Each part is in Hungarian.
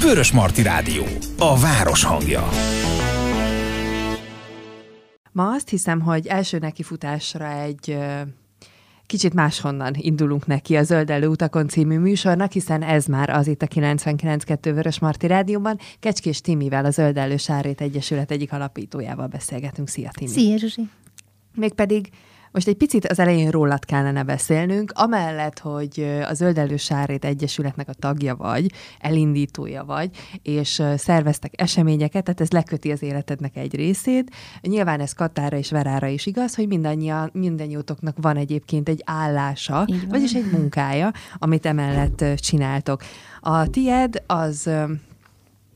Vörös Marti Rádió, a város hangja. Ma azt hiszem, hogy első nekifutásra egy kicsit máshonnan indulunk neki a Zöldelő utakon című műsornak, hiszen ez már az itt a 99.2 Vörös Marti Rádióban. Kecskés Timivel, a Zöldelő Sárét Egyesület egyik alapítójával beszélgetünk. Szia, Timi! Szia, Zsuzsi! Mégpedig most egy picit az elején rólad kellene beszélnünk, amellett, hogy a Zöldelő Sárét Egyesületnek a tagja vagy, elindítója vagy, és szerveztek eseményeket, tehát ez leköti az életednek egy részét. Nyilván ez Katára és Verára is igaz, hogy mindannyian, mindannyiótoknak van egyébként egy állása, vagyis egy munkája, amit emellett csináltok. A tied az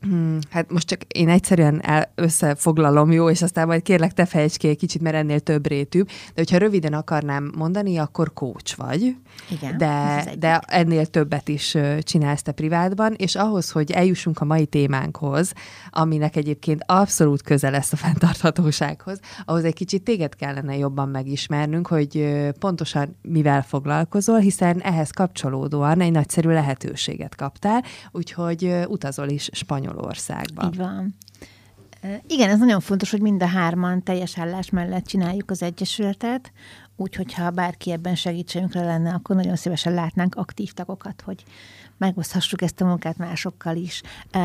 Hmm, hát most csak én egyszerűen el, összefoglalom, jó, és aztán majd kérlek te fejtsd ki egy kicsit, mert ennél több rétűbb, de hogyha röviden akarnám mondani, akkor coach vagy, Igen, de, de ennél többet is csinálsz te privátban, és ahhoz, hogy eljussunk a mai témánkhoz, aminek egyébként abszolút közel lesz a fenntarthatósághoz, ahhoz egy kicsit téged kellene jobban megismernünk, hogy pontosan mivel foglalkozol, hiszen ehhez kapcsolódóan egy nagyszerű lehetőséget kaptál, úgyhogy utazol is spanyol Spanyolországban. Így van. Igen, ez nagyon fontos, hogy mind a hárman teljes állás mellett csináljuk az Egyesületet, úgyhogy ha bárki ebben segítségünkre lenne, akkor nagyon szívesen látnánk aktív tagokat, hogy megoszthassuk ezt a munkát másokkal is.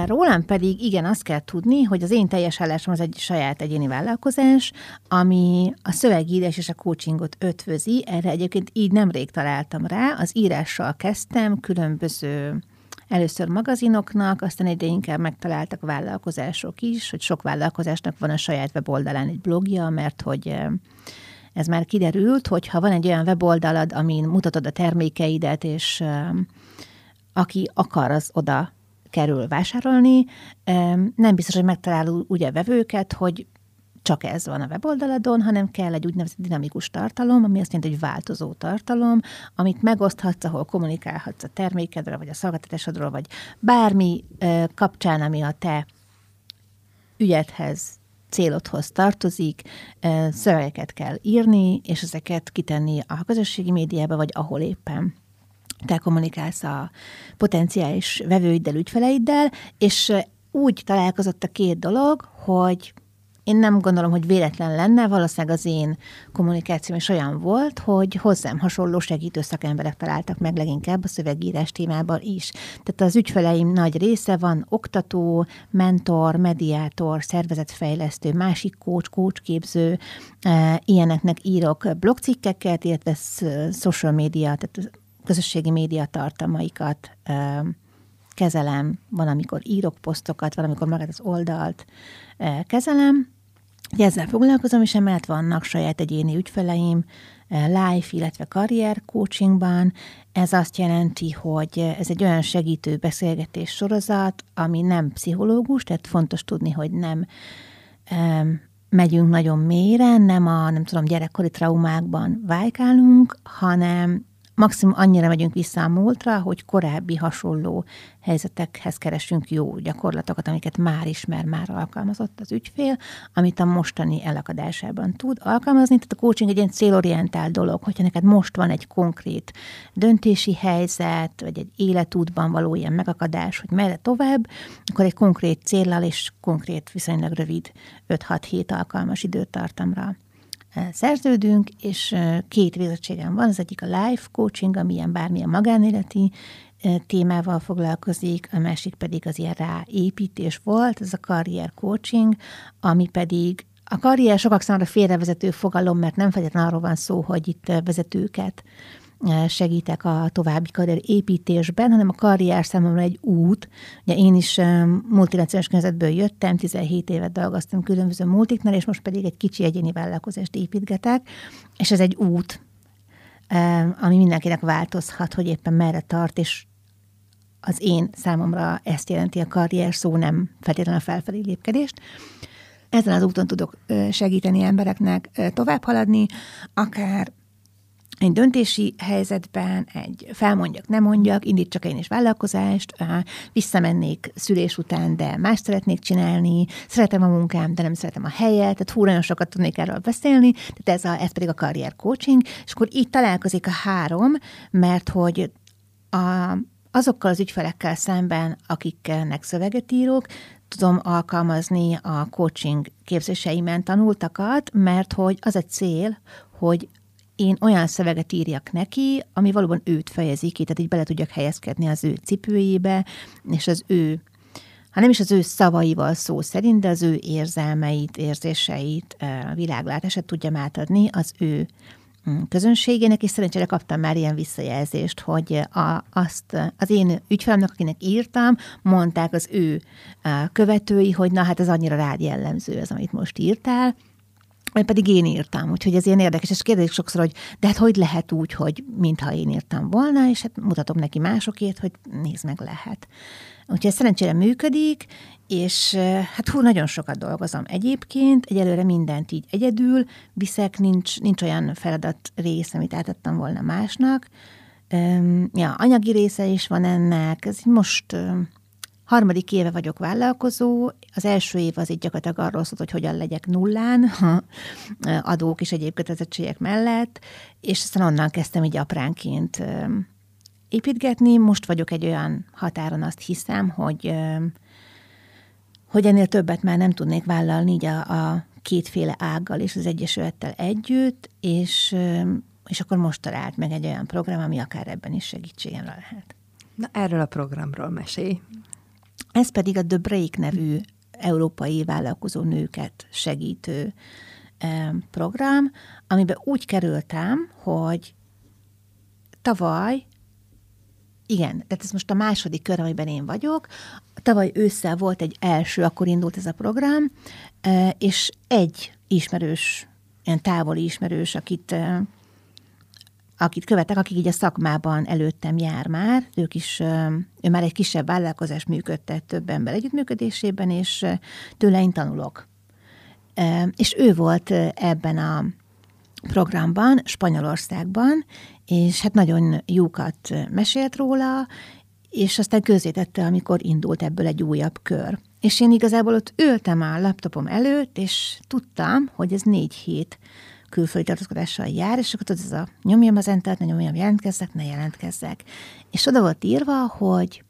Rólam pedig igen, azt kell tudni, hogy az én teljes állásom az egy saját egyéni vállalkozás, ami a szövegírás és a coachingot ötvözi. Erre egyébként így nemrég találtam rá. Az írással kezdtem, különböző Először magazinoknak, aztán egyre inkább megtaláltak vállalkozások is, hogy sok vállalkozásnak van a saját weboldalán egy blogja, mert hogy ez már kiderült, hogy ha van egy olyan weboldalad, amin mutatod a termékeidet, és aki akar, az oda kerül vásárolni, nem biztos, hogy megtalál úgy a vevőket, hogy csak ez van a weboldaladon, hanem kell egy úgynevezett dinamikus tartalom, ami azt jelenti, hogy változó tartalom, amit megoszthatsz, ahol kommunikálhatsz a termékedről, vagy a szolgáltatásodról, vagy bármi kapcsán, ami a te ügyedhez, célodhoz tartozik, szövegeket kell írni, és ezeket kitenni a közösségi médiába, vagy ahol éppen te kommunikálsz a potenciális vevőiddel, ügyfeleiddel, és úgy találkozott a két dolog, hogy én nem gondolom, hogy véletlen lenne, valószínűleg az én kommunikációm is olyan volt, hogy hozzám hasonló segítő szakemberek találtak meg leginkább a szövegírás témában is. Tehát az ügyfeleim nagy része van oktató, mentor, mediátor, szervezetfejlesztő, másik coach, coachképző, e, ilyeneknek írok blogcikkeket, illetve social media, tehát közösségi média tartalmaikat e, kezelem, van, amikor írok posztokat, van, amikor magát az oldalt e, kezelem, Ezzel foglalkozom, és emellett vannak saját egyéni ügyfeleim, eh, life, illetve karrier coachingban. Ez azt jelenti, hogy ez egy olyan segítő beszélgetés sorozat, ami nem pszichológus, tehát fontos tudni, hogy nem um, megyünk nagyon mélyre, nem a, nem tudom, gyerekkori traumákban vájkálunk, hanem maximum annyira megyünk vissza a múltra, hogy korábbi hasonló helyzetekhez keresünk jó gyakorlatokat, amiket már ismer, már alkalmazott az ügyfél, amit a mostani elakadásában tud alkalmazni. Tehát a coaching egy ilyen célorientált dolog, hogyha neked most van egy konkrét döntési helyzet, vagy egy életútban való ilyen megakadás, hogy merre tovább, akkor egy konkrét céllal és konkrét viszonylag rövid 5-6 hét alkalmas időtartamra szerződünk, és két végzettségem van, az egyik a life coaching, ami ilyen bármilyen magánéleti témával foglalkozik, a másik pedig az ilyen ráépítés volt, ez a karrier coaching, ami pedig a karrier sokak számára félrevezető fogalom, mert nem feltétlenül arról van szó, hogy itt vezetőket segítek a további karrier építésben, hanem a karrier számomra egy út. Ugye én is multinacionális környezetből jöttem, 17 évet dolgoztam különböző multiknál, és most pedig egy kicsi egyéni vállalkozást építgetek, és ez egy út, ami mindenkinek változhat, hogy éppen merre tart, és az én számomra ezt jelenti a karrier szó, nem feltétlenül a felfelé lépkedést. Ezen az úton tudok segíteni embereknek tovább haladni, akár egy döntési helyzetben, egy felmondjak, nem mondjak, indítsak én is vállalkozást, visszamennék szülés után, de más szeretnék csinálni, szeretem a munkám, de nem szeretem a helyet, tehát hú, nagyon sokat tudnék erről beszélni, tehát ez, a, ez pedig a karrier coaching, és akkor itt találkozik a három, mert hogy a, azokkal az ügyfelekkel szemben, akiknek szöveget írok, tudom alkalmazni a coaching képzéseimen tanultakat, mert hogy az a cél, hogy én olyan szöveget írjak neki, ami valóban őt fejezi ki, tehát így bele tudjak helyezkedni az ő cipőjébe, és az ő, ha nem is az ő szavaival szó szerint, de az ő érzelmeit, érzéseit, világlátását tudjam átadni az ő mm, közönségének, és szerencsére kaptam már ilyen visszajelzést, hogy a, azt az én ügyfelemnek, akinek írtam, mondták az ő követői, hogy na hát ez annyira rád jellemző, ez, amit most írtál, vagy pedig én írtam, úgyhogy ez ilyen érdekes, és kérdezik sokszor, hogy de hát hogy lehet úgy, hogy mintha én írtam volna, és hát mutatom neki másokét, hogy nézd meg, lehet. Úgyhogy ez szerencsére működik, és hát hú, nagyon sokat dolgozom egyébként, egyelőre mindent így egyedül viszek, nincs, nincs olyan feladat rész, amit átadtam volna másnak. Ja, anyagi része is van ennek, ez most Harmadik éve vagyok vállalkozó, az első év az így gyakorlatilag arról szólt, hogy hogyan legyek nullán, adók és egyéb kötelezettségek mellett, és aztán onnan kezdtem így apránként építgetni. Most vagyok egy olyan határon, azt hiszem, hogy, hogy ennél többet már nem tudnék vállalni így a, a kétféle ággal és az Egyesülettel együtt, és, és akkor most talált meg egy olyan program, ami akár ebben is segítségemre lehet. Na, erről a programról mesélj. Ez pedig a The Break nevű európai vállalkozó nőket segítő program, amiben úgy kerültem, hogy tavaly, igen, tehát ez most a második kör, amiben én vagyok, tavaly ősszel volt egy első, akkor indult ez a program, és egy ismerős, ilyen távoli ismerős, akit akit követek, akik így a szakmában előttem jár már, ők is, ő már egy kisebb vállalkozás működtet több ember együttműködésében, és tőle én tanulok. És ő volt ebben a programban, Spanyolországban, és hát nagyon jókat mesélt róla, és aztán közzétette, amikor indult ebből egy újabb kör. És én igazából ott ültem a laptopom előtt, és tudtam, hogy ez négy hét külföldi tartózkodással jár, és akkor tudod, ez a nyomjam az entert, ne nyomjam, jelentkezzek, ne jelentkezzek. És oda volt írva, hogy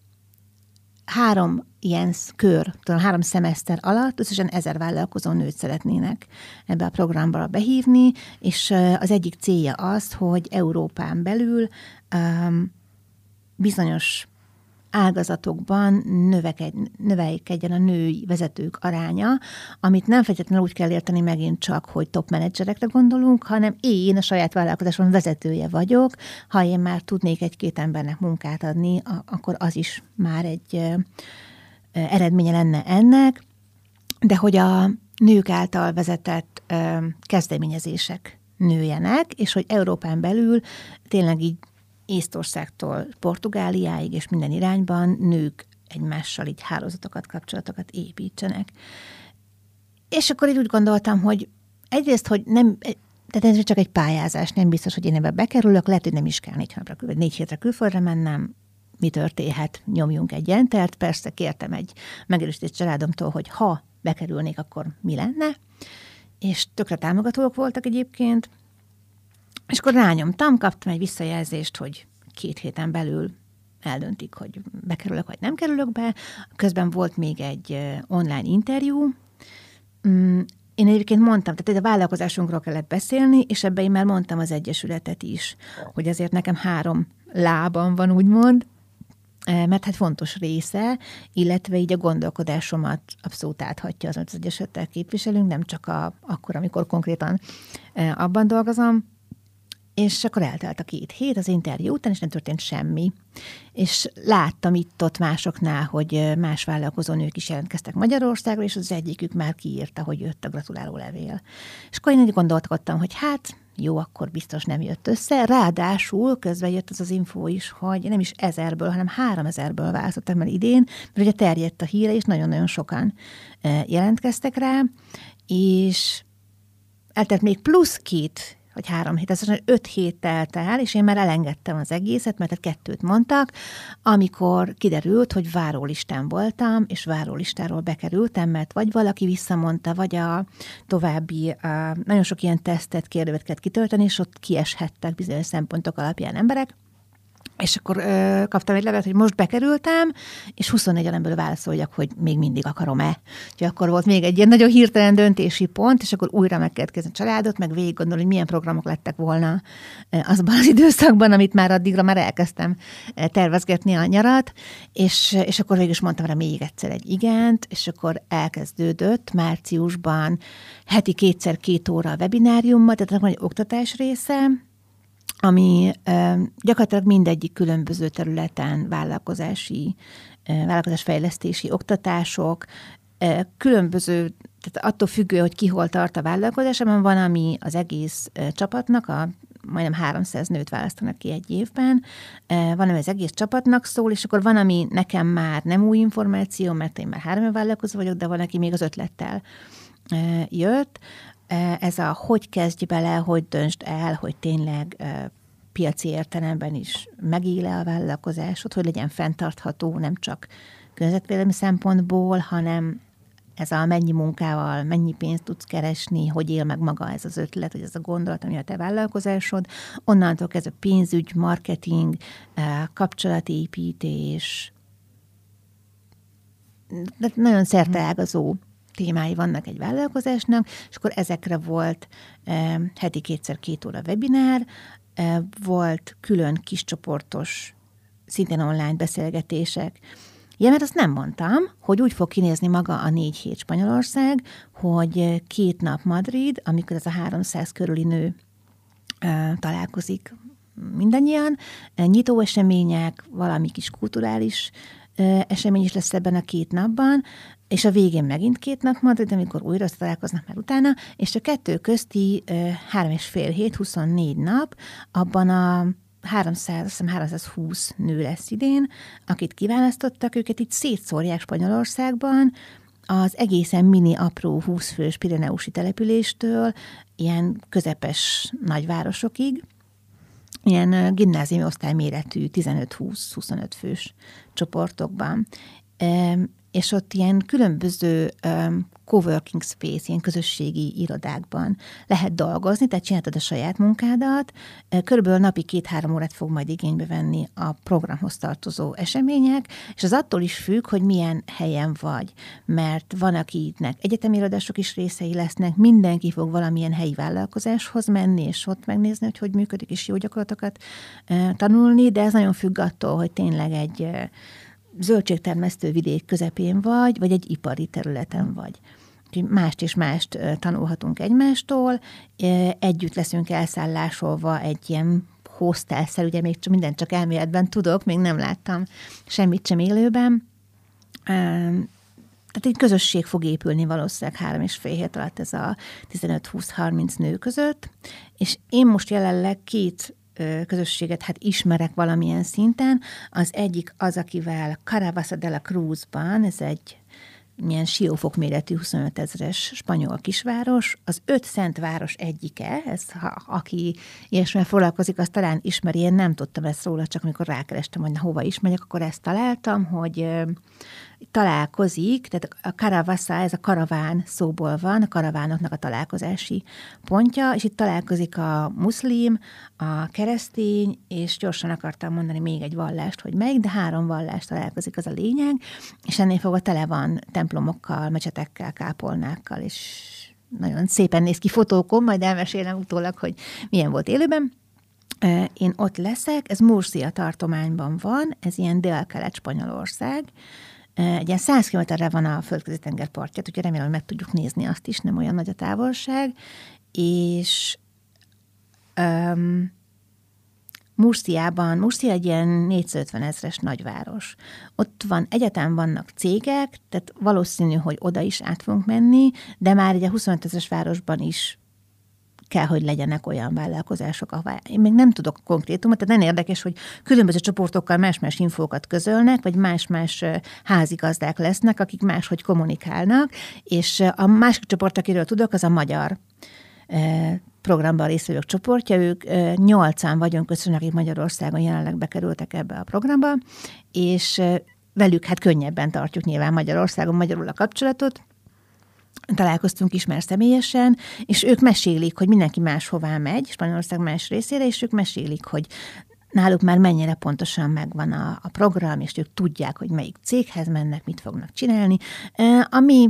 három ilyen kör, tudom, három szemeszter alatt összesen ezer vállalkozó nőt szeretnének ebbe a programba behívni, és az egyik célja az, hogy Európán belül um, bizonyos ágazatokban növeked, növelkedjen a női vezetők aránya, amit nem feltétlenül úgy kell érteni megint csak, hogy top menedzserekre gondolunk, hanem én a saját vállalkozásom vezetője vagyok, ha én már tudnék egy-két embernek munkát adni, akkor az is már egy eredménye lenne ennek, de hogy a nők által vezetett kezdeményezések nőjenek, és hogy Európán belül tényleg így Észtországtól Portugáliáig és minden irányban nők egymással így hálózatokat, kapcsolatokat építsenek. És akkor így úgy gondoltam, hogy egyrészt, hogy nem, tehát ez csak egy pályázás, nem biztos, hogy én ebbe bekerülök, lehet, hogy nem is kell négy, hónapra, négy hétre külföldre mennem, mi történhet, nyomjunk egy entert. Persze kértem egy megerősítést családomtól, hogy ha bekerülnék, akkor mi lenne. És tökre támogatók voltak egyébként, és akkor rányomtam, kaptam egy visszajelzést, hogy két héten belül eldöntik, hogy bekerülök, vagy nem kerülök be. Közben volt még egy online interjú. Mm, én egyébként mondtam, tehát a vállalkozásunkról kellett beszélni, és ebben én már mondtam az Egyesületet is, hogy azért nekem három lábam van, úgymond, mert hát fontos része, illetve így a gondolkodásomat abszolút áthatja az, az Egyesülettel képviselünk, nem csak a, akkor, amikor konkrétan abban dolgozom, és akkor eltelt a két hét az interjú után, és nem történt semmi. És láttam itt-ott másoknál, hogy más vállalkozó nők is jelentkeztek Magyarországra, és az egyikük már kiírta, hogy jött a gratuláló levél. És akkor én így gondolkodtam, hogy hát jó, akkor biztos nem jött össze. Ráadásul közben jött az az info is, hogy nem is ezerből, hanem három ezerből választottam el idén, mert ugye terjedt a híre, és nagyon-nagyon sokan jelentkeztek rá, és eltelt még plusz két vagy három hét, ez öt hét telt el, és én már elengedtem az egészet, mert kettőt mondtak, amikor kiderült, hogy várólistán voltam, és várólistáról bekerültem, mert vagy valaki visszamondta, vagy a további, a, nagyon sok ilyen tesztet, kérdővet kellett kitölteni, és ott kieshettek bizonyos szempontok alapján emberek, és akkor ö, kaptam egy levelet, hogy most bekerültem, és 24 emberből válaszoljak, hogy még mindig akarom-e. Úgyhogy akkor volt még egy ilyen nagyon hirtelen döntési pont, és akkor újra meg kellett kezdeni a családot, meg végig gondolni, hogy milyen programok lettek volna azban az időszakban, amit már addigra már elkezdtem tervezgetni a nyarat, és, és akkor végül is mondtam rá még egyszer egy igent, és akkor elkezdődött márciusban heti kétszer két óra a webináriummal, tehát van egy oktatás része, ami gyakorlatilag mindegyik különböző területen vállalkozási, vállalkozásfejlesztési oktatások, különböző, tehát attól függő, hogy ki hol tart a vállalkozásában, van, ami az egész csapatnak, a majdnem 300 nőt választanak ki egy évben, van, ami az egész csapatnak szól, és akkor van, ami nekem már nem új információ, mert én már három vállalkozó vagyok, de van, aki még az ötlettel jött. Ez a hogy kezdj bele, hogy döntsd el, hogy tényleg piaci értelemben is megéle a vállalkozásod, hogy legyen fenntartható nem csak környezetvédelmi szempontból, hanem ez a mennyi munkával, mennyi pénzt tudsz keresni, hogy él meg maga ez az ötlet, vagy ez a gondolat, ami a te vállalkozásod. Onnantól kezdve pénzügy, marketing, kapcsolatépítés, de nagyon szerteágazó témái vannak egy vállalkozásnak, és akkor ezekre volt heti kétszer két óra webinár, volt külön kiscsoportos, szintén online beszélgetések. Ja, mert azt nem mondtam, hogy úgy fog kinézni maga a négy hét Spanyolország, hogy két nap Madrid, amikor ez a 300 körüli nő találkozik mindannyian, nyitó események, valami kis kulturális esemény is lesz ebben a két napban, és a végén megint két nap Madrid, amikor újra találkoznak már utána, és a kettő közti három és fél hét, 24 nap, abban a 300, azt hiszem 320 nő lesz idén, akit kiválasztottak, őket itt szétszórják Spanyolországban, az egészen mini, apró 20 fős Pireneusi településtől ilyen közepes nagyvárosokig, ilyen gimnáziumi osztály méretű 15-20-25 fős csoportokban és ott ilyen különböző um, coworking space, ilyen közösségi irodákban lehet dolgozni, tehát csináltad a saját munkádat, körülbelül napi két-három órát fog majd igénybe venni a programhoz tartozó események, és az attól is függ, hogy milyen helyen vagy, mert van, akinek egyetemi irodások is részei lesznek, mindenki fog valamilyen helyi vállalkozáshoz menni, és ott megnézni, hogy hogy működik, és jó gyakorlatokat tanulni, de ez nagyon függ attól, hogy tényleg egy zöldségtermesztő vidék közepén vagy, vagy egy ipari területen vagy. Úgyhogy mást és mást tanulhatunk egymástól, együtt leszünk elszállásolva egy ilyen hostelszel, ugye még mindent csak elméletben tudok, még nem láttam semmit sem élőben. Tehát egy közösség fog épülni valószínűleg három és fél hét alatt ez a 15-20-30 nő között, és én most jelenleg két közösséget hát ismerek valamilyen szinten. Az egyik az, akivel Caravasa de la Cruzban, ez egy milyen siófok méretű 25 ezeres spanyol kisváros, az öt szent város egyike, ez, ha, aki ilyesmivel foglalkozik, az talán ismeri, én nem tudtam ezt róla, csak amikor rákerestem, hogy na, hova is megyek, akkor ezt találtam, hogy találkozik, tehát a karavassa, ez a karaván szóból van, a karavánoknak a találkozási pontja, és itt találkozik a muszlim, a keresztény, és gyorsan akartam mondani még egy vallást, hogy melyik, de három vallást találkozik, az a lényeg, és ennél fogva tele van templomokkal, mecsetekkel, kápolnákkal, és nagyon szépen néz ki fotókon, majd elmesélem utólag, hogy milyen volt élőben. Én ott leszek, ez Murcia tartományban van, ez ilyen dél-kelet Spanyolország, egy ilyen 100 kilométerre van a földközi tenger partját, úgyhogy remélem, hogy meg tudjuk nézni azt is, nem olyan nagy a távolság, és um, Murciában, Murcia egy ilyen 450 ezres nagyváros. Ott van, egyetem vannak cégek, tehát valószínű, hogy oda is át fogunk menni, de már egy a 25 ezres városban is kell, hogy legyenek olyan vállalkozások, ahová én még nem tudok konkrétumot, tehát nem érdekes, hogy különböző csoportokkal más-más infókat közölnek, vagy más-más házigazdák lesznek, akik máshogy kommunikálnak, és a másik csoport, akiről tudok, az a magyar programban részvevők csoportja, ők nyolcan vagyunk közön, akik Magyarországon jelenleg bekerültek ebbe a programba, és velük hát könnyebben tartjuk nyilván Magyarországon magyarul a kapcsolatot, találkoztunk is már személyesen, és ők mesélik, hogy mindenki máshová megy, Spanyolország más részére, és ők mesélik, hogy náluk már mennyire pontosan megvan a, a program, és ők tudják, hogy melyik céghez mennek, mit fognak csinálni. Ami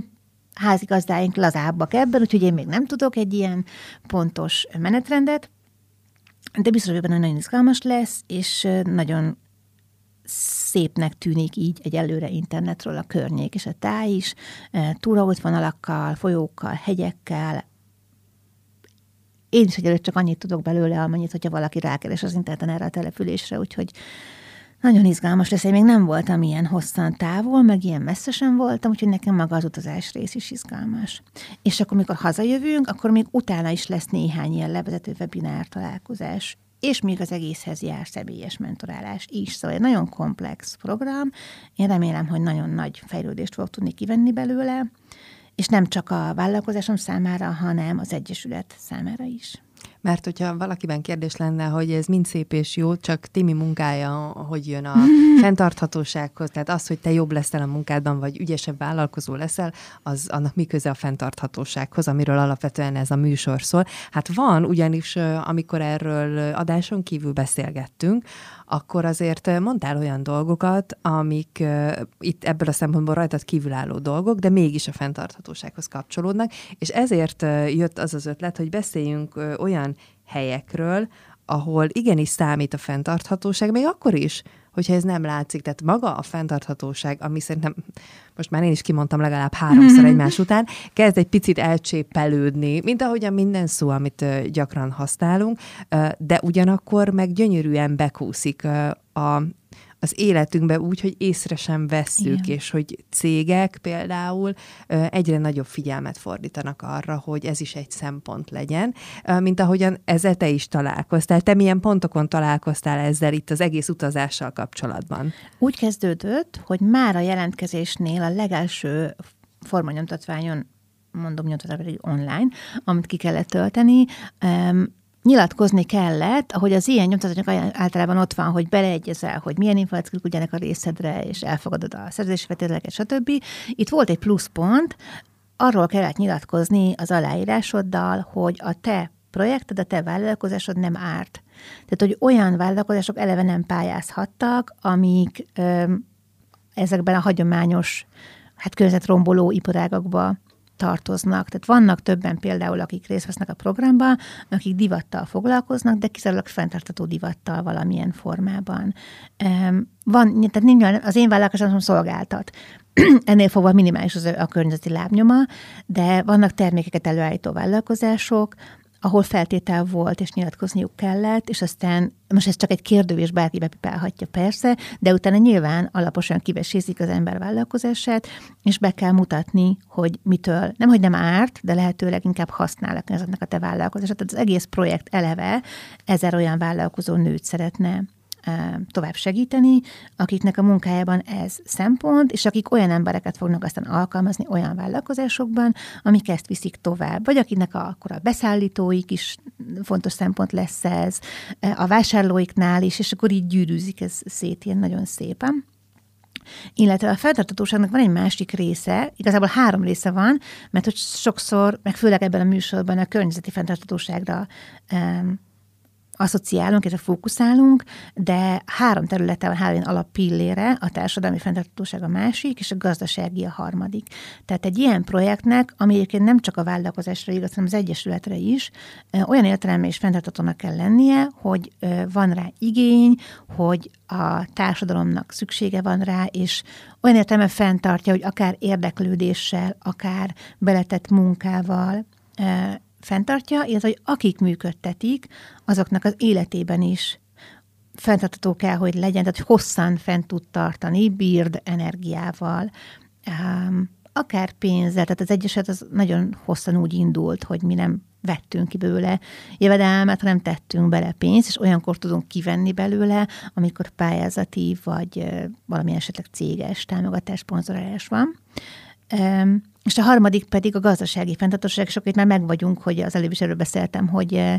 házigazdáink lazábbak ebben, úgyhogy én még nem tudok egy ilyen pontos menetrendet, de biztos, hogy benne nagyon izgalmas lesz, és nagyon szépnek tűnik így egy előre internetről a környék és a táj is, túraútvonalakkal, folyókkal, hegyekkel, én is egyelőre csak annyit tudok belőle, amennyit, hogyha valaki rákeres az interneten erre a településre, úgyhogy nagyon izgalmas lesz. Én még nem voltam ilyen hosszan távol, meg ilyen messze sem voltam, úgyhogy nekem maga az utazás rész is izgalmas. És akkor, amikor hazajövünk, akkor még utána is lesz néhány ilyen levezető webinár találkozás, és még az egészhez jár személyes mentorálás is. Szóval egy nagyon komplex program. Én remélem, hogy nagyon nagy fejlődést fog tudni kivenni belőle, és nem csak a vállalkozásom számára, hanem az Egyesület számára is. Mert hogyha valakiben kérdés lenne, hogy ez mind szép és jó, csak Timi munkája, hogy jön a fenntarthatósághoz, tehát az, hogy te jobb leszel a munkádban, vagy ügyesebb vállalkozó leszel, az annak mi köze a fenntarthatósághoz, amiről alapvetően ez a műsor szól. Hát van, ugyanis amikor erről adáson kívül beszélgettünk, akkor azért mondtál olyan dolgokat, amik itt ebből a szempontból rajtad kívülálló dolgok, de mégis a fenntarthatósághoz kapcsolódnak, és ezért jött az az ötlet, hogy beszéljünk olyan helyekről, ahol igenis számít a fenntarthatóság, még akkor is, hogyha ez nem látszik. Tehát maga a fenntarthatóság, ami szerintem, most már én is kimondtam legalább háromszor egymás után, kezd egy picit elcsépelődni, mint ahogyan minden szó, amit gyakran használunk, de ugyanakkor meg gyönyörűen bekúszik a, az életünkbe úgy, hogy észre sem vesszük, Igen. és hogy cégek például egyre nagyobb figyelmet fordítanak arra, hogy ez is egy szempont legyen, mint ahogyan ezzel te is találkoztál. Te milyen pontokon találkoztál ezzel itt az egész utazással kapcsolatban? Úgy kezdődött, hogy már a jelentkezésnél a legelső formanyomtatványon mondom nyomtatvány online, amit ki kellett tölteni, nyilatkozni kellett, ahogy az ilyen nyomtatványok általában ott van, hogy beleegyezel, hogy milyen információk ugyanek a részedre, és elfogadod a szerződési feltételeket, stb. Itt volt egy pluszpont, arról kellett nyilatkozni az aláírásoddal, hogy a te projekted, a te vállalkozásod nem árt. Tehát, hogy olyan vállalkozások eleve nem pályázhattak, amik ö, ezekben a hagyományos, hát környezetromboló iparágakba tartoznak. Tehát vannak többen például, akik részt vesznek a programban, akik divattal foglalkoznak, de kizárólag fenntartató divattal valamilyen formában. Van, tehát nincs, az én vállalkozásom szolgáltat. Ennél fogva minimális az a környezeti lábnyoma, de vannak termékeket előállító vállalkozások, ahol feltétel volt, és nyilatkozniuk kellett, és aztán most ez csak egy kérdő, és bárki bepipálhatja persze, de utána nyilván alaposan kivesézik az ember vállalkozását, és be kell mutatni, hogy mitől, nem hogy nem árt, de lehetőleg inkább használnak ezeknek a te vállalkozását. Tehát az egész projekt eleve ezer olyan vállalkozó nőt szeretne tovább segíteni, akiknek a munkájában ez szempont, és akik olyan embereket fognak aztán alkalmazni olyan vállalkozásokban, amik ezt viszik tovább. Vagy akiknek a, akkor a beszállítóik is fontos szempont lesz ez, a vásárlóiknál is, és akkor így gyűrűzik ez szét ilyen nagyon szépen. Illetve a feltartatóságnak van egy másik része, igazából három része van, mert hogy sokszor, meg főleg ebben a műsorban a környezeti fenntartatóságra um, asszociálunk, a fókuszálunk, de három területe van, három alappillére, a társadalmi fenntartatóság a másik, és a gazdasági a harmadik. Tehát egy ilyen projektnek, ami egyébként nem csak a vállalkozásra igaz, hanem az egyesületre is, olyan értelemben és fenntartatónak kell lennie, hogy van rá igény, hogy a társadalomnak szüksége van rá, és olyan értelemben fenntartja, hogy akár érdeklődéssel, akár beletett munkával, fenntartja, illetve hogy akik működtetik, azoknak az életében is fenntartató kell, hogy legyen, tehát hosszan fent tud tartani, bírd energiával, um, akár pénzzel, tehát az egyeset az nagyon hosszan úgy indult, hogy mi nem vettünk ki belőle jövedelmet, hanem tettünk bele pénzt, és olyankor tudunk kivenni belőle, amikor pályázati vagy valami esetleg céges támogatás, szponzorálás van. Um, és a harmadik pedig a gazdasági fenntartóság, és akkor itt már meg vagyunk, hogy az előbb is erről beszéltem, hogy eh,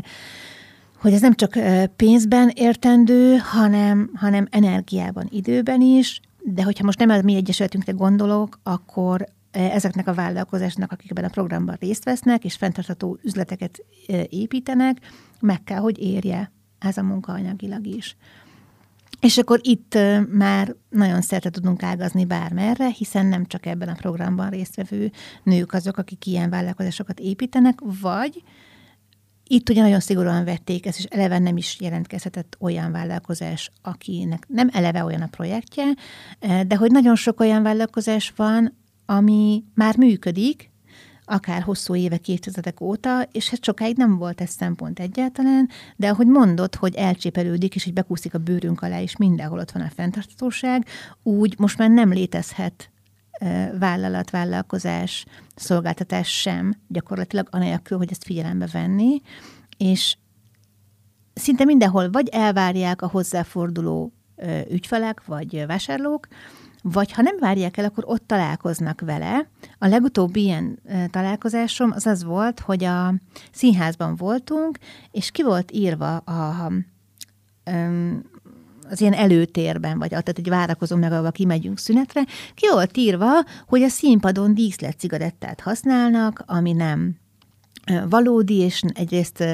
hogy ez nem csak eh, pénzben értendő, hanem, hanem energiában, időben is, de hogyha most nem a mi egyesületünkre gondolok, akkor eh, ezeknek a vállalkozásnak, akik ebben a programban részt vesznek, és fenntartható üzleteket építenek, meg kell, hogy érje ez a munkaanyagilag is. És akkor itt már nagyon szerte tudunk ágazni bármerre, hiszen nem csak ebben a programban résztvevő nők azok, akik ilyen vállalkozásokat építenek, vagy itt ugye nagyon szigorúan vették ezt, és eleve nem is jelentkezhetett olyan vállalkozás, akinek nem eleve olyan a projektje, de hogy nagyon sok olyan vállalkozás van, ami már működik, akár hosszú évek, évtizedek óta, és hát sokáig nem volt ez szempont egyáltalán, de ahogy mondod, hogy elcsépelődik, és hogy bekúszik a bőrünk alá, és mindenhol ott van a fenntartatóság, úgy most már nem létezhet vállalat, vállalkozás, szolgáltatás sem gyakorlatilag anélkül, hogy ezt figyelembe venni, és szinte mindenhol vagy elvárják a hozzáforduló ügyfelek, vagy vásárlók, vagy ha nem várják el, akkor ott találkoznak vele. A legutóbbi ilyen találkozásom az az volt, hogy a színházban voltunk, és ki volt írva a, az ilyen előtérben, vagy tehát egy várakozó meg, ahol kimegyünk szünetre, ki volt írva, hogy a színpadon díszlet cigarettát használnak, ami nem valódi, és egyrészt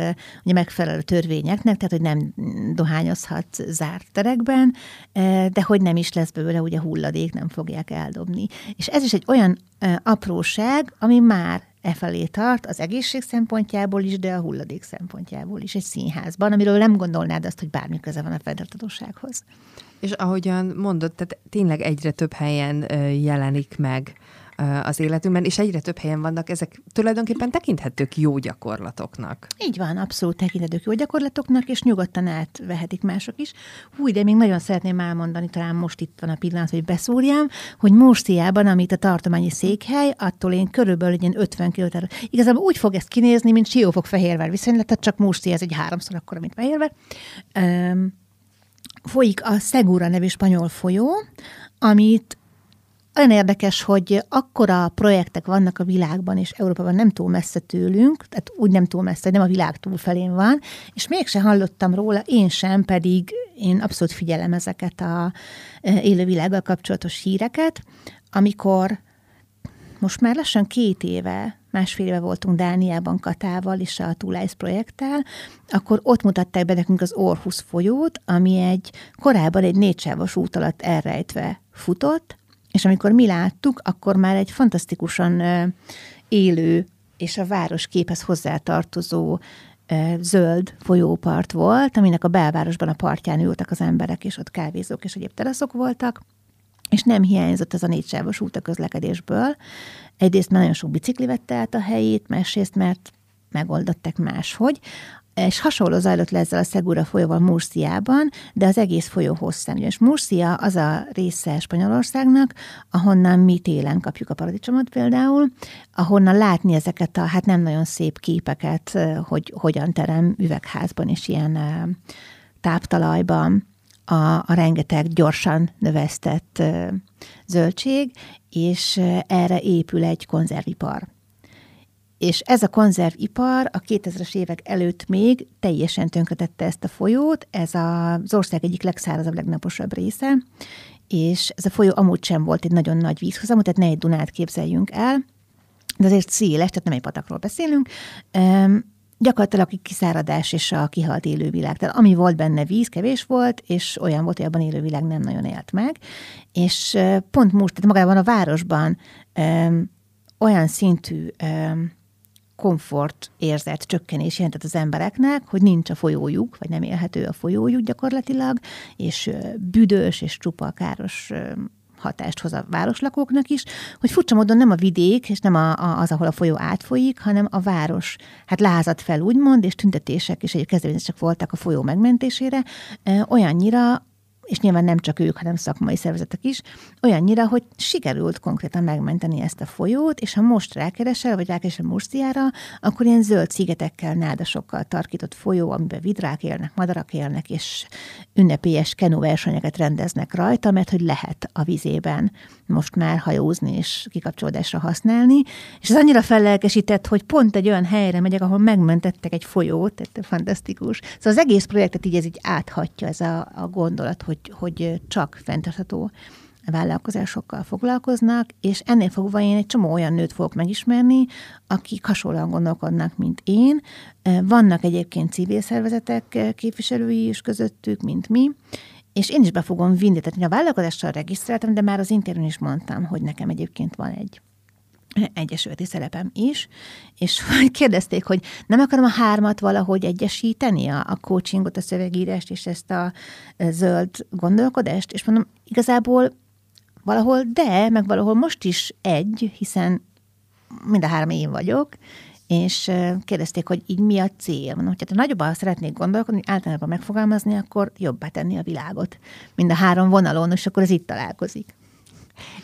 ugye megfelel a törvényeknek, tehát hogy nem dohányozhat zárt terekben, de hogy nem is lesz belőle ugye hulladék, nem fogják eldobni. És ez is egy olyan apróság, ami már e felé tart, az egészség szempontjából is, de a hulladék szempontjából is egy színházban, amiről nem gondolnád azt, hogy bármi köze van a fenntartatósághoz. És ahogyan mondod, tehát tényleg egyre több helyen jelenik meg az életünkben, és egyre több helyen vannak, ezek tulajdonképpen tekinthetők jó gyakorlatoknak. Így van, abszolút tekinthetők jó gyakorlatoknak, és nyugodtan átvehetik mások is. Hú, de még nagyon szeretném elmondani, talán most itt van a pillanat, hogy beszúrjam, hogy Murciában, amit a tartományi székhely, attól én körülbelül ilyen 50 km. Igazából úgy fog ezt kinézni, mint Siófok-Fehérvár viszonylag, tehát csak Murcia ez egy háromszor akkor, mint Fehérvár. Um, folyik a Segura nevű spanyol folyó, amit olyan érdekes, hogy akkora projektek vannak a világban, és Európában nem túl messze tőlünk, tehát úgy nem túl messze, nem a világ túlfelén van, és mégse hallottam róla, én sem, pedig én abszolút figyelem ezeket a e, élővilággal kapcsolatos híreket, amikor most már lassan két éve, másfél éve voltunk Dániában Katával és a Tulice projekttel, akkor ott mutatták be nekünk az Orhus folyót, ami egy korábban egy négysávos út alatt elrejtve futott, és amikor mi láttuk, akkor már egy fantasztikusan élő és a város képhez hozzátartozó zöld folyópart volt, aminek a belvárosban a partján ültek az emberek, és ott kávézók és egyéb teraszok voltak, és nem hiányzott ez a négysávos út a közlekedésből. Egyrészt már nagyon sok bicikli vette át a helyét, másrészt mert megoldották máshogy és hasonló zajlott le ezzel a Segura folyóval Murciában, de az egész folyó hosszán. És Murcia az a része Spanyolországnak, ahonnan mi télen kapjuk a paradicsomot például, ahonnan látni ezeket a hát nem nagyon szép képeket, hogy hogyan terem üvegházban és ilyen táptalajban a, a rengeteg gyorsan növesztett zöldség, és erre épül egy konzervipar és ez a konzervipar a 2000-es évek előtt még teljesen tönkretette ezt a folyót, ez az ország egyik legszárazabb, legnaposabb része, és ez a folyó amúgy sem volt egy nagyon nagy vízhozamú, tehát ne egy Dunát képzeljünk el, de azért széles, tehát nem egy patakról beszélünk, gyakorlatilag a kiszáradás és a kihalt élővilág. Tehát ami volt benne víz, kevés volt, és olyan volt, hogy abban élővilág nem nagyon élt meg. És pont most, tehát magában a városban um, olyan szintű um, komfort érzet csökkenés jelentett az embereknek, hogy nincs a folyójuk, vagy nem élhető a folyójuk gyakorlatilag, és büdös és csupa káros hatást hoz a városlakóknak is, hogy furcsa módon nem a vidék, és nem a, a, az, ahol a folyó átfolyik, hanem a város, hát lázadt fel úgymond, és tüntetések és egy kezdeményezések voltak a folyó megmentésére, olyannyira, és nyilván nem csak ők, hanem szakmai szervezetek is, olyannyira, hogy sikerült konkrétan megmenteni ezt a folyót, és ha most rákeresel, vagy rákeresel Murciára, akkor ilyen zöld szigetekkel, nádasokkal tarkított folyó, amiben vidrák élnek, madarak élnek, és ünnepélyes kenóversenyeket rendeznek rajta, mert hogy lehet a vizében most már hajózni és kikapcsolódásra használni, és ez annyira fellelkesített, hogy pont egy olyan helyre megyek, ahol megmentettek egy folyót, tehát fantasztikus. Szóval az egész projektet így ez így áthatja ez a, a gondolat, hogy, hogy csak fenntartható vállalkozásokkal foglalkoznak, és ennél fogva én egy csomó olyan nőt fogok megismerni, akik hasonlóan gondolkodnak, mint én. Vannak egyébként civil szervezetek képviselői is közöttük, mint mi, és én is be fogom vinni, tehát a vállalkozással regisztráltam, de már az interjún is mondtam, hogy nekem egyébként van egy egyesületi szerepem is, és kérdezték, hogy nem akarom a hármat valahogy egyesíteni, a, a coachingot, a szövegírást és ezt a zöld gondolkodást, és mondom, igazából valahol de, meg valahol most is egy, hiszen mind a három én vagyok, és kérdezték, hogy így mi a cél. Mondom, hogyha nagyobban szeretnék gondolkodni, általában megfogalmazni, akkor jobbá tenni a világot. Mind a három vonalon, és akkor ez itt találkozik.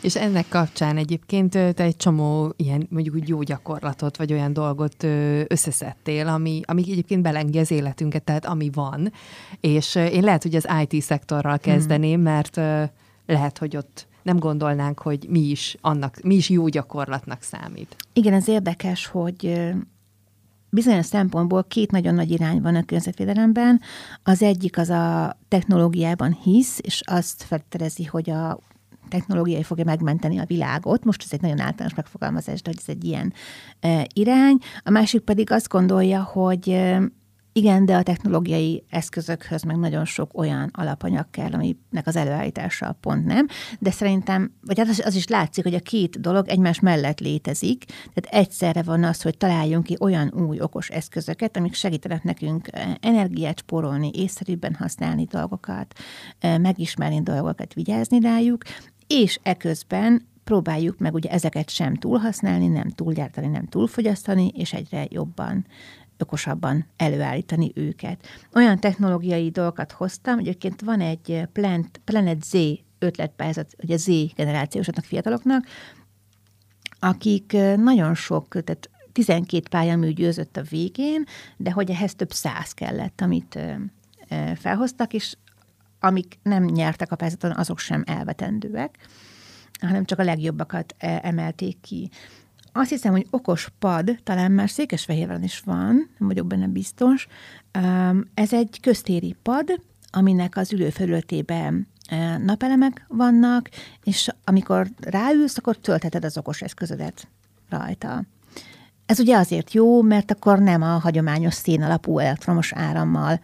És ennek kapcsán egyébként te egy csomó ilyen mondjuk úgy jó gyakorlatot, vagy olyan dolgot összeszedtél, ami, ami egyébként belengi az életünket, tehát ami van. És én lehet, hogy az IT-szektorral hmm. kezdeném, mert lehet, hogy ott nem gondolnánk, hogy mi is annak, mi is jó gyakorlatnak számít. Igen, ez érdekes, hogy bizonyos szempontból két nagyon nagy irány van a környezetvédelemben. Az egyik az a technológiában hisz, és azt felterezi, hogy a technológiai fogja megmenteni a világot. Most ez egy nagyon általános megfogalmazás, de hogy ez egy ilyen irány. A másik pedig azt gondolja, hogy igen, de a technológiai eszközökhöz meg nagyon sok olyan alapanyag kell, aminek az előállítása pont nem, de szerintem, vagy hát az, az is látszik, hogy a két dolog egymás mellett létezik, tehát egyszerre van az, hogy találjunk ki olyan új okos eszközöket, amik segítenek nekünk energiát spórolni, észszerűbben használni dolgokat, megismerni dolgokat, vigyázni rájuk, és eközben próbáljuk meg ugye ezeket sem túlhasználni, nem túlgyártani, nem túlfogyasztani, és egyre jobban ökosabban előállítani őket. Olyan technológiai dolgokat hoztam, egyébként van egy Plant, Planet Z ötletpályázat, ugye Z generációsoknak, fiataloknak, akik nagyon sok, tehát 12 pályamű győzött a végén, de hogy ehhez több száz kellett, amit felhoztak, és amik nem nyertek a pályázaton, azok sem elvetendőek, hanem csak a legjobbakat emelték ki. Azt hiszem, hogy okos pad, talán már Székesfehérváron is van, nem vagyok benne biztos. Ez egy köztéri pad, aminek az ülőfelületében napelemek vannak, és amikor ráülsz, akkor töltheted az okos eszközödet rajta. Ez ugye azért jó, mert akkor nem a hagyományos szén alapú elektromos árammal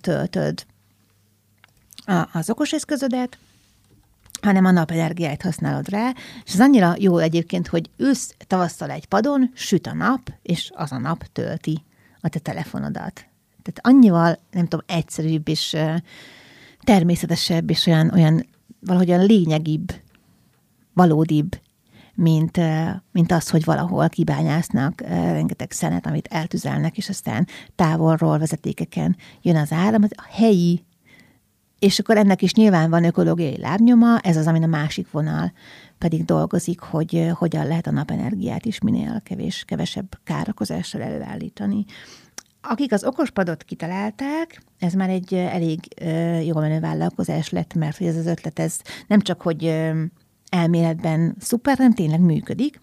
töltöd az okos eszközödet, hanem a napenergiát használod rá, és ez annyira jó egyébként, hogy ősz tavasszal egy padon, süt a nap, és az a nap tölti a te telefonodat. Tehát annyival, nem tudom, egyszerűbb és természetesebb, és olyan, olyan valahogy olyan lényegibb, valódibb, mint, mint az, hogy valahol kibányásznak rengeteg szenet, amit eltüzelnek, és aztán távolról vezetékeken jön az áram. A helyi és akkor ennek is nyilván van ökológiai lábnyoma, ez az, amin a másik vonal pedig dolgozik, hogy hogyan lehet a napenergiát is minél kevés, kevesebb károkozással előállítani. Akik az okospadot kitalálták, ez már egy elég jó menő vállalkozás lett, mert ez az ötlet, ez nem csak, hogy elméletben szuper, nem tényleg működik,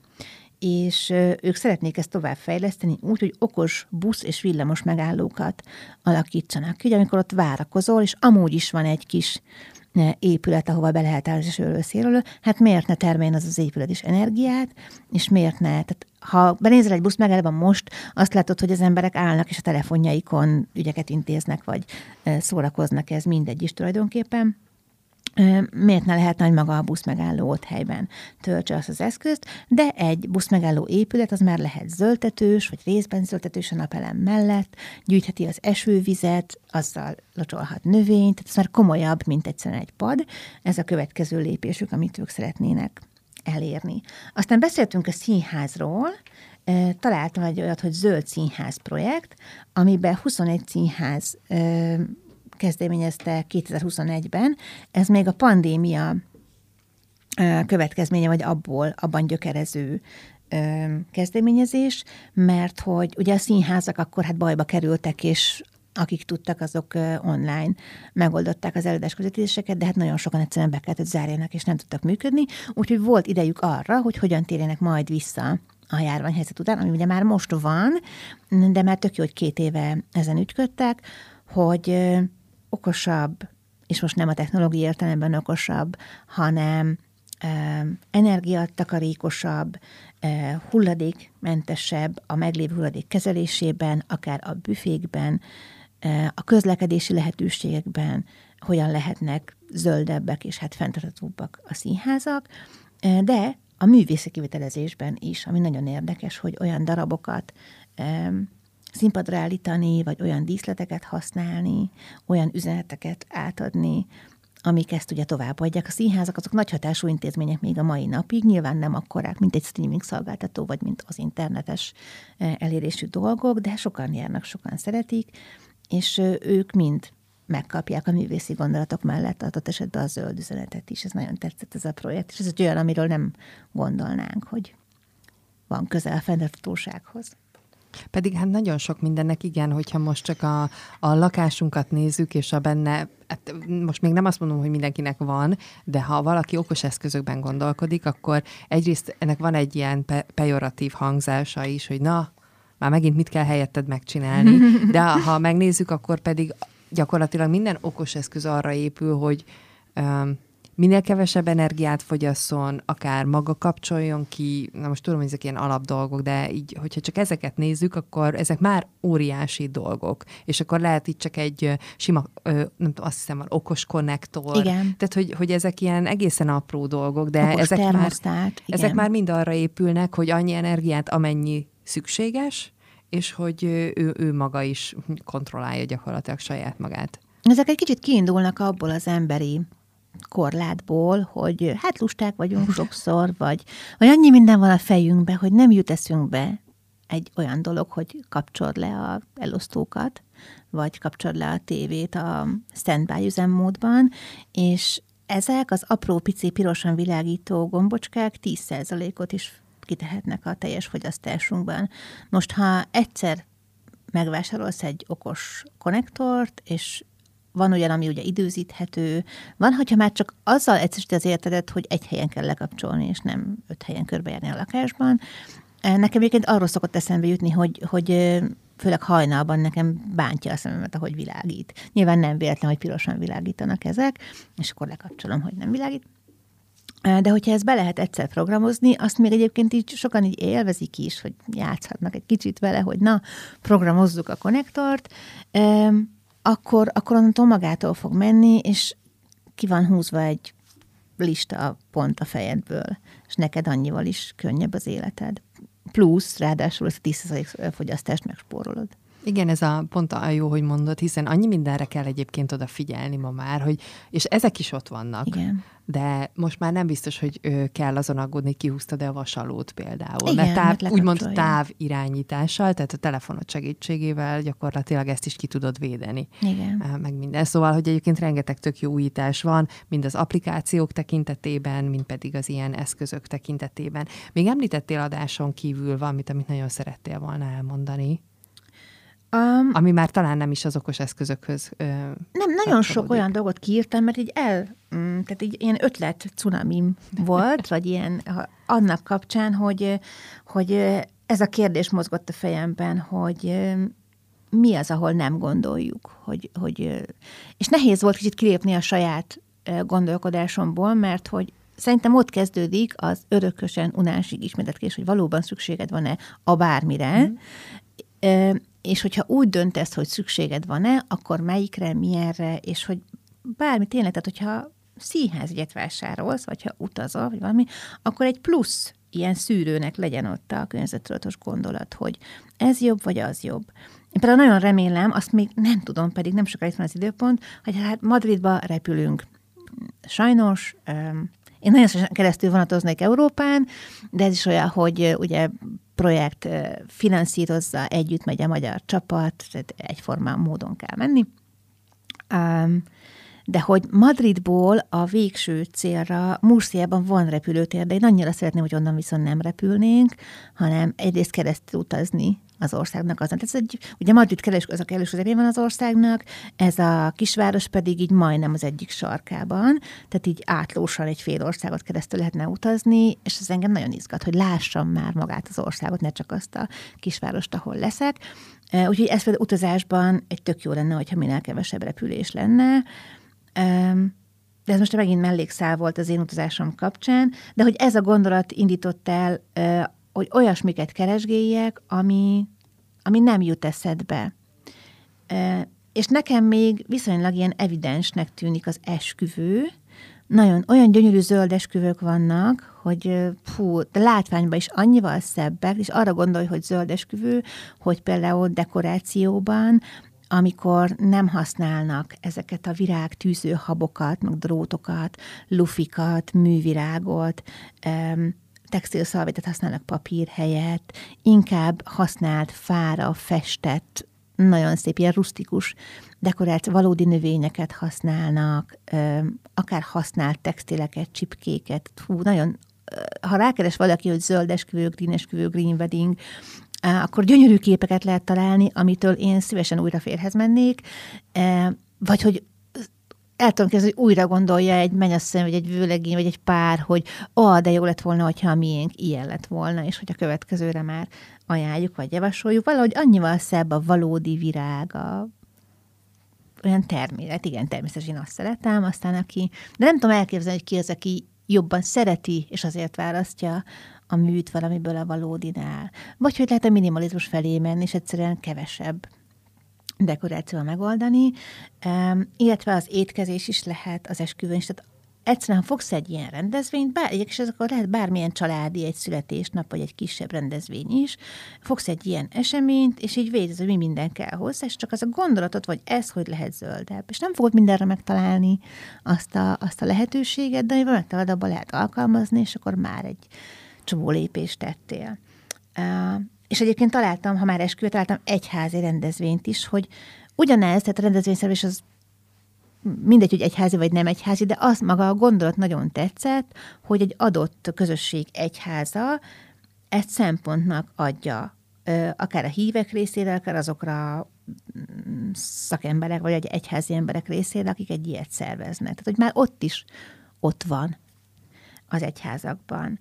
és ők szeretnék ezt továbbfejleszteni úgy, hogy okos busz és villamos megállókat alakítsanak ki, amikor ott várakozol, és amúgy is van egy kis épület, ahova be lehet állni sörről szélről, hát miért ne termeljen az az épület is energiát, és miért ne? Tehát ha benézel egy busz megállóban most, azt látod, hogy az emberek állnak, és a telefonjaikon ügyeket intéznek, vagy szórakoznak, ez mindegy is tulajdonképpen miért ne lehet nagy maga a buszmegálló ott helyben töltse azt az eszközt, de egy buszmegálló épület az már lehet zöldetős, vagy részben zöldetős a napelem mellett, gyűjtheti az esővizet, azzal locsolhat növényt, tehát ez már komolyabb, mint egyszerűen egy pad. Ez a következő lépésük, amit ők szeretnének elérni. Aztán beszéltünk a színházról, találtam egy olyat, hogy Zöld Színház projekt, amiben 21 színház kezdeményezte 2021-ben. Ez még a pandémia következménye, vagy abból, abban gyökerező kezdeményezés, mert hogy ugye a színházak akkor hát bajba kerültek, és akik tudtak, azok online megoldották az előadás közvetítéseket, de hát nagyon sokan egyszerűen be kellett, hogy zárjanak, és nem tudtak működni, úgyhogy volt idejük arra, hogy hogyan térjenek majd vissza a járványhelyzet után, ami ugye már most van, de már tök jó, hogy két éve ezen ügyködtek, hogy okosabb, és most nem a technológiai értelemben okosabb, hanem energiatakarékosabb, hulladékmentesebb a meglévő hulladék kezelésében, akár a büfékben, a közlekedési lehetőségekben, hogyan lehetnek zöldebbek és hát fenntartatóbbak a színházak, de a művészi kivitelezésben is, ami nagyon érdekes, hogy olyan darabokat színpadra állítani, vagy olyan díszleteket használni, olyan üzeneteket átadni, amik ezt ugye továbbadják. A színházak azok nagy hatású intézmények még a mai napig, nyilván nem akkorák, mint egy streaming szolgáltató, vagy mint az internetes eh, elérésű dolgok, de sokan járnak, sokan szeretik, és ők mind megkapják a művészi gondolatok mellett adott esetben a zöld üzenetet is. Ez nagyon tetszett ez a projekt, és ez egy olyan, amiről nem gondolnánk, hogy van közel a fenntartósághoz. Pedig hát nagyon sok mindennek igen, hogyha most csak a, a lakásunkat nézzük, és a benne, hát most még nem azt mondom, hogy mindenkinek van, de ha valaki okos eszközökben gondolkodik, akkor egyrészt ennek van egy ilyen pe- pejoratív hangzása is, hogy na, már megint mit kell helyetted megcsinálni, de ha megnézzük, akkor pedig gyakorlatilag minden okos eszköz arra épül, hogy um, minél kevesebb energiát fogyasszon, akár maga kapcsoljon ki, na most tudom, hogy ezek ilyen alapdolgok, de így, hogyha csak ezeket nézzük, akkor ezek már óriási dolgok, és akkor lehet itt csak egy sima, nem tudom, azt hiszem, van okos konnektor. Igen. Tehát, hogy, hogy ezek ilyen egészen apró dolgok, de okos ezek már, igen. ezek már mind arra épülnek, hogy annyi energiát, amennyi szükséges, és hogy ő, ő maga is kontrollálja gyakorlatilag saját magát. Ezek egy kicsit kiindulnak abból az emberi korlátból, hogy hát lusták vagyunk sokszor, vagy, vagy annyi minden van a fejünkbe, hogy nem jut eszünkbe egy olyan dolog, hogy kapcsolod le a elosztókat, vagy kapcsolod le a tévét a standby üzemmódban, és ezek az apró, pici, pirosan világító gombocskák 10%-ot is kitehetnek a teljes fogyasztásunkban. Most, ha egyszer megvásárolsz egy okos konnektort, és van olyan, ami ugye időzíthető, van, hogyha már csak azzal egyszerűsíti az értedet, hogy egy helyen kell lekapcsolni, és nem öt helyen körbejárni a lakásban. Eh, nekem egyébként arról szokott eszembe jutni, hogy, hogy eh, főleg hajnalban nekem bántja a szememet, ahogy világít. Nyilván nem véletlen, hogy pirosan világítanak ezek, és akkor lekapcsolom, hogy nem világít. Eh, de hogyha ezt be lehet egyszer programozni, azt még egyébként így sokan így élvezik is, hogy játszhatnak egy kicsit vele, hogy na, programozzuk a konnektort, akkor, akkor onnantól magától fog menni, és ki van húzva egy lista pont a fejedből, és neked annyival is könnyebb az életed. Plusz, ráadásul ezt a 10% fogyasztást megspórolod. Igen, ez a pont a jó, hogy mondod, hiszen annyi mindenre kell egyébként odafigyelni ma már, hogy, és ezek is ott vannak. Igen de most már nem biztos, hogy kell azon aggódni, kihúztad-e a vasalót például. Igen, mert táv, úgymond táv irányítással, tehát a telefonod segítségével gyakorlatilag ezt is ki tudod védeni. Igen. Meg minden. Szóval, hogy egyébként rengeteg tök jó újítás van, mind az applikációk tekintetében, mind pedig az ilyen eszközök tekintetében. Még említettél adáson kívül valamit, amit nagyon szerettél volna elmondani. Um, Ami már talán nem is az okos eszközökhöz ö, Nem, nagyon sok olyan dolgot kiírtam, mert így el, mm, tehát így ilyen ötlet cunamim volt, vagy ilyen annak kapcsán, hogy, hogy ez a kérdés mozgott a fejemben, hogy mi az, ahol nem gondoljuk, hogy, hogy és nehéz volt kicsit kilépni a saját gondolkodásomból, mert hogy szerintem ott kezdődik az örökösen unásig ismételkedés, hogy valóban szükséged van-e a bármire, mm és hogyha úgy döntesz, hogy szükséged van-e, akkor melyikre, milyenre, és hogy bármi tényleg, tehát hogyha színházjegyet vásárolsz, vagy ha utazol, vagy valami, akkor egy plusz ilyen szűrőnek legyen ott a környezettudatos gondolat, hogy ez jobb, vagy az jobb. Én például nagyon remélem, azt még nem tudom, pedig nem sokáig van az időpont, hogy hát Madridba repülünk. Sajnos én nagyon keresztül vonatoznék Európán, de ez is olyan, hogy ugye projekt finanszírozza, együtt megy a magyar csapat, tehát egyformán módon kell menni. De hogy Madridból a végső célra Murciában van repülőtér, de én annyira szeretném, hogy onnan viszont nem repülnénk, hanem egyrészt keresztül utazni az országnak azon. Tehát ez egy, ugye Madrid keres, az a kellős van az országnak, ez a kisváros pedig így majdnem az egyik sarkában, tehát így átlósan egy fél országot keresztül lehetne utazni, és ez engem nagyon izgat, hogy lássam már magát az országot, ne csak azt a kisvárost, ahol leszek. Úgyhogy ez például utazásban egy tök jó lenne, hogyha minél kevesebb repülés lenne. De ez most megint mellékszál volt az én utazásom kapcsán, de hogy ez a gondolat indított el hogy olyasmiket keresgéljek, ami, ami nem jut eszedbe. és nekem még viszonylag ilyen evidensnek tűnik az esküvő, nagyon olyan gyönyörű zöld esküvők vannak, hogy fú, de látványban is annyival szebbek, és arra gondolj, hogy zöld esküvő, hogy például dekorációban, amikor nem használnak ezeket a virág tűzőhabokat, meg drótokat, lufikat, művirágot, textilszalvétet használnak papír helyett, inkább használt fára festett, nagyon szép, ilyen rustikus dekorált valódi növényeket használnak, akár használt textileket, csipkéket, hú, nagyon ha rákeres valaki, hogy zöld esküvő, green green wedding, akkor gyönyörű képeket lehet találni, amitől én szívesen újra férhez mennék, vagy hogy el tudom kezdeni, hogy újra gondolja egy mennyasszony, vagy egy vőlegény, vagy egy pár, hogy oh, de jó lett volna, hogyha a miénk ilyen lett volna, és hogy a következőre már ajánljuk, vagy javasoljuk. Valahogy annyival szebb a valódi virág, a olyan természet, igen, természetesen én azt szeretem, aztán aki, de nem tudom elképzelni, hogy ki az, aki jobban szereti, és azért választja a műt valamiből a valódinál. Vagy hogy lehet a minimalizmus felé menni, és egyszerűen kevesebb dekorációval megoldani, um, illetve az étkezés is lehet az esküvőn is. Tehát egyszerűen, ha fogsz egy ilyen rendezvényt, bár, és ez akkor lehet bármilyen családi, egy születésnap, vagy egy kisebb rendezvény is, fogsz egy ilyen eseményt, és így védez, hogy mi minden kell hozzá, és csak az a gondolatot, vagy ez, hogy lehet zöldebb. És nem fogod mindenre megtalálni azt a, azt a lehetőséget, de amivel megtalálod, abban lehet alkalmazni, és akkor már egy csomó lépést tettél. És egyébként találtam, ha már esküvőt, találtam egyházi rendezvényt is, hogy ugyanez, tehát a rendezvényszervezés az mindegy, hogy egyházi vagy nem egyházi, de az maga a gondolat nagyon tetszett, hogy egy adott közösség egyháza egy szempontnak adja, akár a hívek részére, akár azokra mm, szakemberek, vagy egy egyházi emberek részére, akik egy ilyet szerveznek. Tehát, hogy már ott is ott van az egyházakban.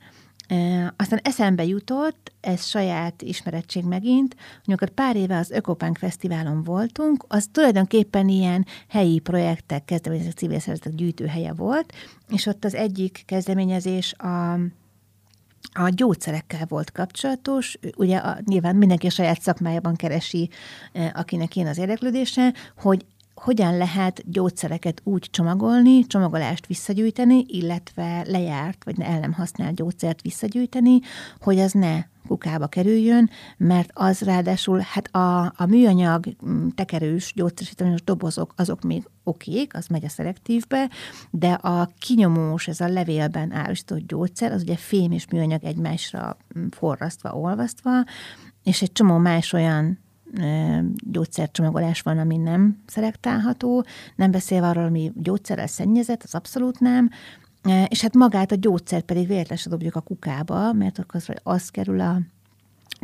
Aztán eszembe jutott, ez saját ismerettség megint, hogy amikor pár éve az Ökopánk Fesztiválon voltunk, az tulajdonképpen ilyen helyi projektek, kezdeményezések, civil szervezetek gyűjtőhelye volt, és ott az egyik kezdeményezés a a gyógyszerekkel volt kapcsolatos, ugye a, nyilván mindenki a saját szakmájában keresi, akinek én az érdeklődése, hogy hogyan lehet gyógyszereket úgy csomagolni, csomagolást visszagyűjteni, illetve lejárt, vagy el nem használt gyógyszert visszagyűjteni, hogy az ne kukába kerüljön, mert az ráadásul, hát a, a műanyag mm, tekerős gyógyszeresítős dobozok, azok még okék, az megy a szelektívbe, de a kinyomós, ez a levélben árusított gyógyszer, az ugye fém és műanyag egymásra mm, forrasztva, olvasztva, és egy csomó más olyan gyógyszercsomagolás van, ami nem szelektálható, nem beszélve arról, ami gyógyszerrel szennyezett, az abszolút nem, és hát magát a gyógyszer pedig véletlenül dobjuk a kukába, mert akkor az, az kerül a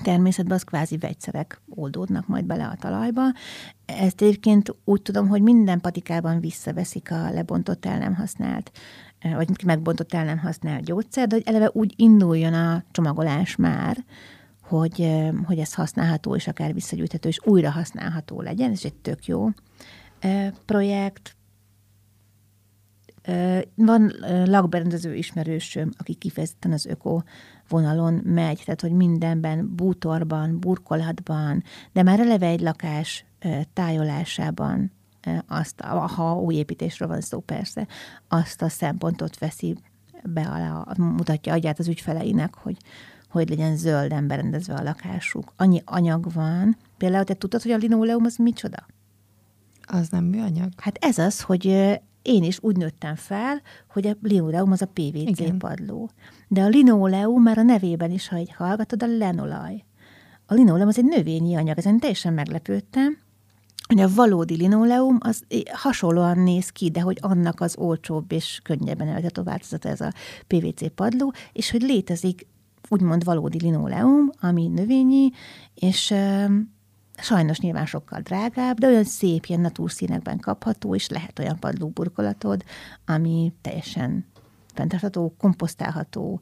természetben, az kvázi vegyszerek oldódnak majd bele a talajba. Ezt egyébként úgy tudom, hogy minden patikában visszaveszik a lebontott el nem használt vagy megbontott el nem használt gyógyszer, de hogy eleve úgy induljon a csomagolás már, hogy, hogy ez használható, és akár visszagyűjthető, és újra használható legyen. Ez egy tök jó projekt. Van lakberendező ismerősöm, aki kifejezetten az öko vonalon megy, tehát hogy mindenben, bútorban, burkolatban, de már eleve egy lakás tájolásában azt, ha új építésről van szó persze, azt a szempontot veszi be alá, mutatja agyát az ügyfeleinek, hogy, hogy legyen zölden berendezve a lakásuk. Annyi anyag van. Például te tudtad, hogy a linoleum az micsoda? Az nem műanyag? Hát ez az, hogy én is úgy nőttem fel, hogy a linoleum az a PVC Igen. padló. De a linoleum már a nevében is, ha egy hallgatod, a lenolaj. A linoleum az egy növényi anyag, ezen teljesen meglepődtem, hogy a valódi linoleum az hasonlóan néz ki, de hogy annak az olcsóbb és könnyebben elvethető változata ez a PVC padló, és hogy létezik úgymond valódi linoleum, ami növényi, és sajnos nyilván sokkal drágább, de olyan szép, ilyen natúrszínekben kapható, és lehet olyan padlóburkolatod, ami teljesen fenntartható, komposztálható,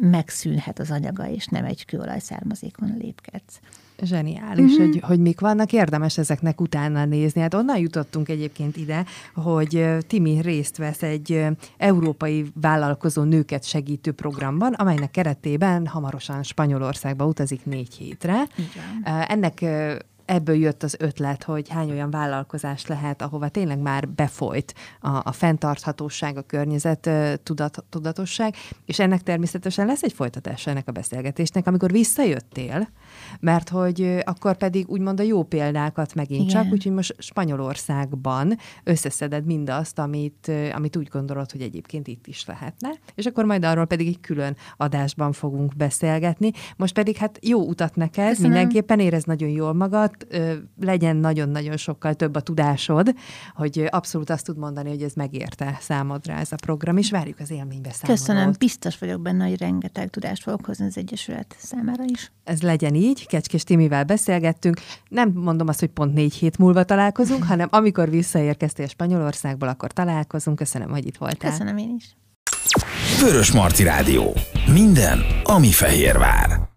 megszűnhet az anyaga, és nem egy kőolaj származékon lépkedsz zseniális, mm-hmm. hogy, hogy mik vannak, érdemes ezeknek utána nézni. Hát onnan jutottunk egyébként ide, hogy Timi részt vesz egy európai vállalkozó nőket segítő programban, amelynek keretében hamarosan Spanyolországba utazik négy hétre. Igen. Ennek ebből jött az ötlet, hogy hány olyan vállalkozás lehet, ahova tényleg már befolyt a, a fenntarthatóság, a környezet tudat, tudatosság, és ennek természetesen lesz egy folytatása ennek a beszélgetésnek, amikor visszajöttél, mert hogy akkor pedig úgymond a jó példákat megint Igen. csak, úgyhogy most Spanyolországban összeszeded mindazt, amit, amit úgy gondolod, hogy egyébként itt is lehetne, és akkor majd arról pedig egy külön adásban fogunk beszélgetni. Most pedig hát jó utat neked, Köszönöm. mindenképpen érez nagyon jól magad, legyen nagyon-nagyon sokkal több a tudásod, hogy abszolút azt tud mondani, hogy ez megérte számodra ez a program, és várjuk az élménybe számolót. Köszönöm, biztos vagyok benne, hogy rengeteg tudást fogok hozni az Egyesület számára is. Ez legyen így, Kecskés Timivel beszélgettünk. Nem mondom azt, hogy pont négy hét múlva találkozunk, hanem amikor visszaérkeztél Spanyolországból, akkor találkozunk. Köszönöm, hogy itt voltál. Köszönöm én is. Vörös Marti Rádió. Minden, ami Fehérvár.